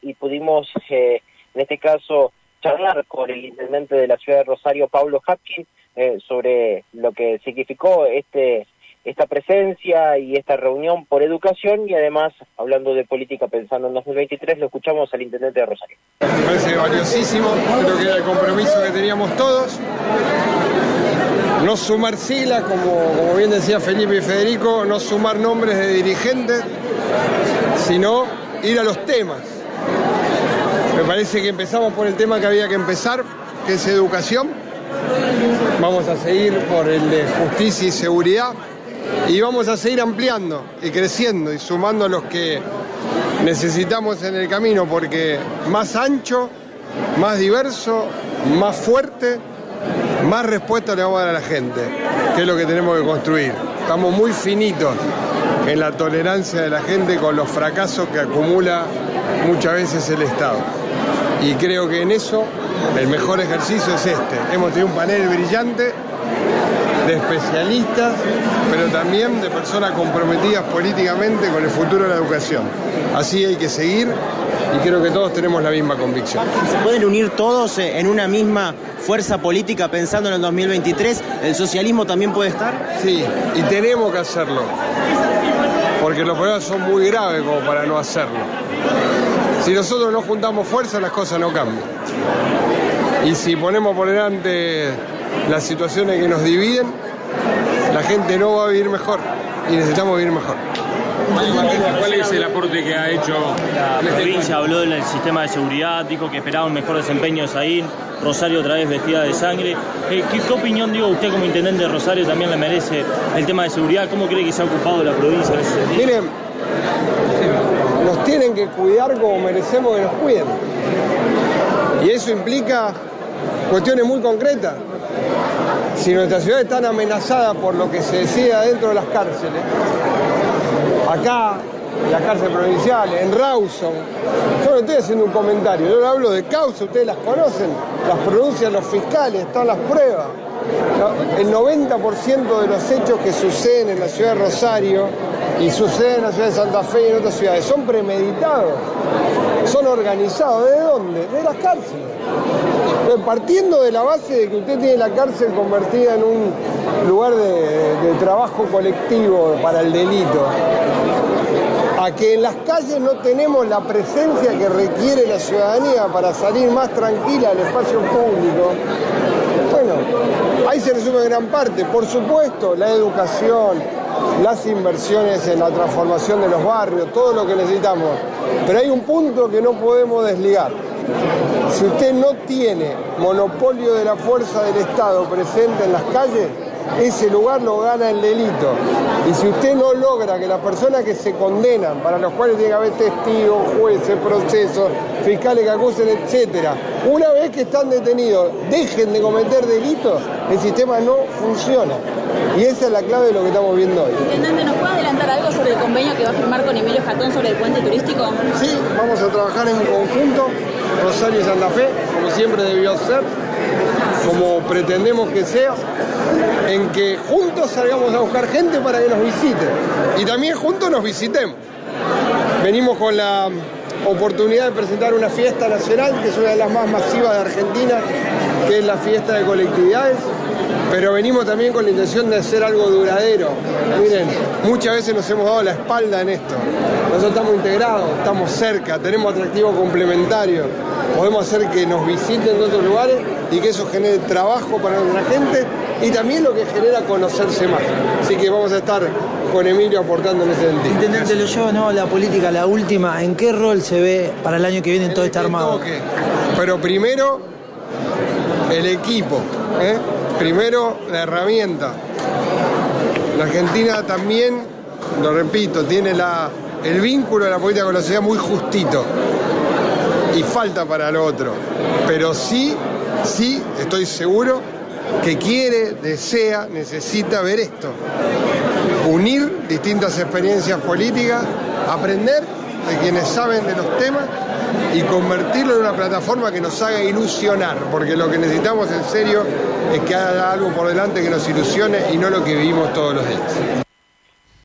y pudimos, eh, en este caso, charlar con el intendente de la ciudad de Rosario, Pablo Hapkin, eh, sobre lo que significó este esta presencia y esta reunión por educación y además, hablando de política pensando en 2023, lo escuchamos al intendente de Rosario. Me parece valiosísimo, creo que era el compromiso que teníamos todos. No sumar siglas, como, como bien decía Felipe y Federico, no sumar nombres de dirigentes, sino ir a los temas. Me parece que empezamos por el tema que había que empezar, que es educación. Vamos a seguir por el de justicia y seguridad y vamos a seguir ampliando y creciendo y sumando a los que necesitamos en el camino porque más ancho, más diverso, más fuerte, más respuesta le vamos a dar a la gente, que es lo que tenemos que construir. Estamos muy finitos en la tolerancia de la gente con los fracasos que acumula muchas veces el Estado. Y creo que en eso el mejor ejercicio es este. Hemos tenido un panel brillante de especialistas, pero también de personas comprometidas políticamente con el futuro de la educación. Así hay que seguir y creo que todos tenemos la misma convicción. ¿Se pueden unir todos eh, en una misma fuerza política pensando en el 2023? ¿El socialismo también puede estar? Sí, y tenemos que hacerlo, porque los problemas son muy graves como para no hacerlo. Si nosotros no juntamos fuerza, las cosas no cambian. Y si ponemos por delante las situaciones que nos dividen, la gente no va a vivir mejor y necesitamos vivir mejor. ¿Cuál es el aporte que ha hecho la provincia? Habló del sistema de seguridad, dijo que esperaba un mejor desempeño ahí. Rosario otra vez vestida de sangre. ¿Qué, qué, opinión, digo, usted como intendente de Rosario también le merece el tema de seguridad? ¿Cómo cree que se ha ocupado la provincia en ese sentido? Miren, nos tienen que cuidar como merecemos que nos cuiden. Y eso implica cuestiones muy concretas. Si nuestra ciudad es tan amenazada por lo que se decide dentro de las cárceles, acá, en la cárcel provincial, en Rawson, yo no estoy haciendo un comentario, yo hablo de causa, ustedes las conocen, las pronuncian los fiscales, están las pruebas. El 90% de los hechos que suceden en la ciudad de Rosario y suceden en la ciudad de Santa Fe y en otras ciudades son premeditados, son organizados. ¿De dónde? De las cárceles partiendo de la base de que usted tiene la cárcel convertida en un lugar de, trabajo colectivo para el delito, a que en las calles no tenemos la presencia que requiere la ciudadanía para salir más tranquila al espacio público, bueno, ahí se resume gran parte. Por supuesto, la educación, las inversiones en la transformación de los barrios, todo lo que necesitamos. Pero hay un punto que no podemos desligar. Si usted no tiene monopolio de la fuerza del Estado presente en las calles, ese lugar lo gana el delito. Y si usted no logra que las personas que se condenan, para los cuales tiene que haber testigos, jueces, procesos, fiscales que acusen, etcétera, una vez que están detenidos, dejen de cometer delitos, el sistema no funciona. Y esa es la clave de lo que estamos viendo hoy. Intendente, ¿nos puede adelantar algo sobre el convenio que va a firmar con Emilio Jatón sobre el puente turístico? Sí, vamos a trabajar en conjunto, Rosario y Santa Fe, como siempre debió ser, como pretendemos que sea, en que juntos salgamos a buscar gente para que nos visite y también juntos nos visitemos. Venimos con la oportunidad de presentar una fiesta nacional, que es una de las más masivas de Argentina, que es la fiesta de colectividades, pero venimos también con la intención de hacer algo duradero. Miren, muchas veces nos hemos dado la espalda en esto. Nosotros estamos integrados, estamos cerca, tenemos atractivos complementarios, podemos hacer que nos visiten en otros lugares y que eso genere trabajo para nuestra gente y también lo que genera conocerse más. Así que vamos a estar con Emilio aportando en ese sentido. Intendente, lo llevo ¿no? la política, la última, ¿en qué rol se ve para el año que viene en todo este armado? Pero primero, el equipo, ¿eh? primero la herramienta. La Argentina también, lo repito, tiene la, el vínculo de la política con la sociedad muy justito y falta para lo otro. Pero sí, sí, estoy seguro que quiere, desea, necesita ver esto. Unir distintas experiencias políticas, aprender de quienes saben de los temas y convertirlo en una plataforma que nos haga ilusionar, porque lo que necesitamos en serio es que haga algo por delante que nos ilusione y no lo que vivimos todos los días.